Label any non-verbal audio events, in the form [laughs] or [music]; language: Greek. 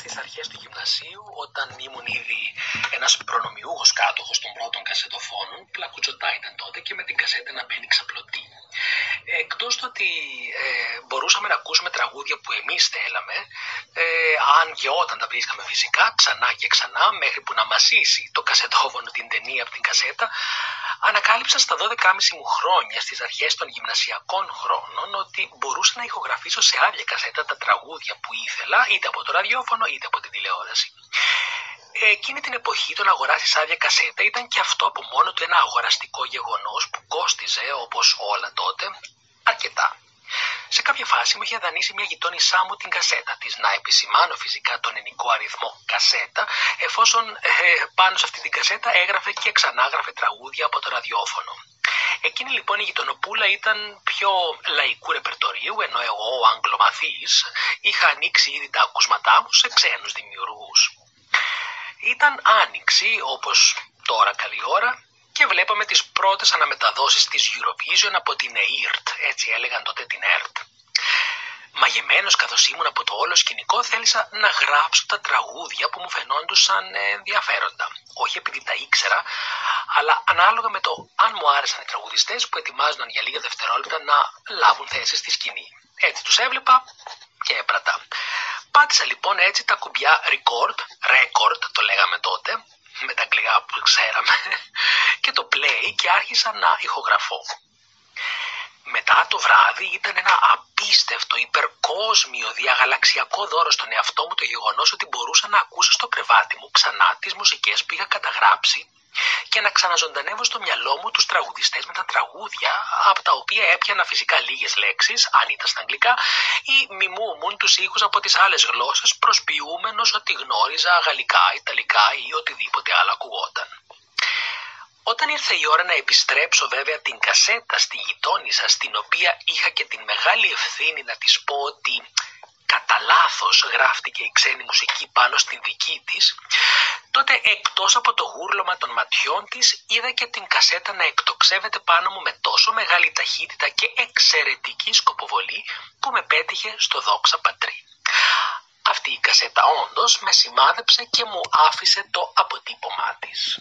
στις αρχές του γυμνασίου όταν ήμουν ήδη ένας προνομιούχος κάτοχος των πρώτων κασετοφώνων, πλακουτσοτά ήταν τότε και με την κασέτα να μπαίνει ξαπλωτή. Εκτός του ότι ε, μπορούσαμε να ακούσουμε τραγούδια που εμείς θέλαμε, ε, αν και όταν τα βρίσκαμε φυσικά, ξανά και ξανά, μέχρι που να μασίσει το κασετόφωνο την ταινία από την κασέτα, ανακάλυψα στα 12,5 μου χρόνια στις αρχές των γυμνασιακών χρόνων ότι μπορούσα να ηχογραφήσω σε άδεια κασέτα τα τραγούδια που ήθελα είτε από το ραδιόφωνο είτε από την τηλεόραση. Εκείνη την εποχή το να αγοράσεις άδεια κασέτα ήταν και αυτό από μόνο του ένα αγοραστικό γεγονός που κόστιζε όπως όλα τότε αρκετά. Σε κάποια φάση μου είχε δανείσει μια γειτόνισά μου την κασέτα της. Να επισημάνω φυσικά τον ενικό αριθμό κασέτα, εφόσον ε, πάνω σε αυτή την κασέτα έγραφε και ξανάγραφε τραγούδια από το ραδιόφωνο. Εκείνη λοιπόν η γειτονοπούλα ήταν πιο λαϊκού ρεπερτορίου, ενώ εγώ ο Αγγλομαθής είχα ανοίξει ήδη τα ακούσματά μου σε ξένους δημιουργούς. Ήταν άνοιξη, όπως τώρα καλή ώρα, και βλέπαμε τις πρώτες αναμεταδόσεις της Eurovision από την EIRT, έτσι έλεγαν τότε την ERT. Μαγεμένος καθώς ήμουν από το όλο σκηνικό θέλησα να γράψω τα τραγούδια που μου φαινόντουσαν ενδιαφέροντα. Όχι επειδή τα ήξερα, αλλά ανάλογα με το αν μου άρεσαν οι τραγουδιστές που ετοιμάζονταν για λίγα δευτερόλεπτα να λάβουν θέση στη σκηνή. Έτσι τους έβλεπα και έπρατα. Πάτησα λοιπόν έτσι τα κουμπιά record, record το λέγαμε τότε, με τα αγγλικά που ξέραμε, [laughs] και το play και άρχισα να ηχογραφώ. Μετά το βράδυ ήταν ένα απίστευτο, υπερκόσμιο, διαγαλαξιακό δώρο στον εαυτό μου το γεγονός ότι μπορούσα να ακούσω στο κρεβάτι μου ξανά τις μουσικές που είχα καταγράψει και να ξαναζωντανεύω στο μυαλό μου τους τραγουδιστές με τα τραγούδια από τα οποία έπιανα φυσικά λίγες λέξεις, αν ήταν στα αγγλικά, ή μιμούμουν τους ήχους από τις άλλες γλώσσες προσποιούμενος ότι γνώριζα γαλλικά, ιταλικά ή οτιδήποτε άλλο ακουγόταν. Όταν ήρθε η ώρα να επιστρέψω βέβαια την κασέτα στη γειτόνισσα στην οποία είχα και την μεγάλη ευθύνη να της πω ότι κατά λάθος γράφτηκε η ξένη μουσική πάνω στην δική της, τότε εκτός από το γούρλωμα των ματιών της είδα και την κασέτα να εκτοξεύεται πάνω μου με τόσο μεγάλη ταχύτητα και εξαιρετική σκοποβολή που με πέτυχε στο δόξα πατρί. Αυτή η κασέτα όντως με σημάδεψε και μου άφησε το αποτύπωμά της.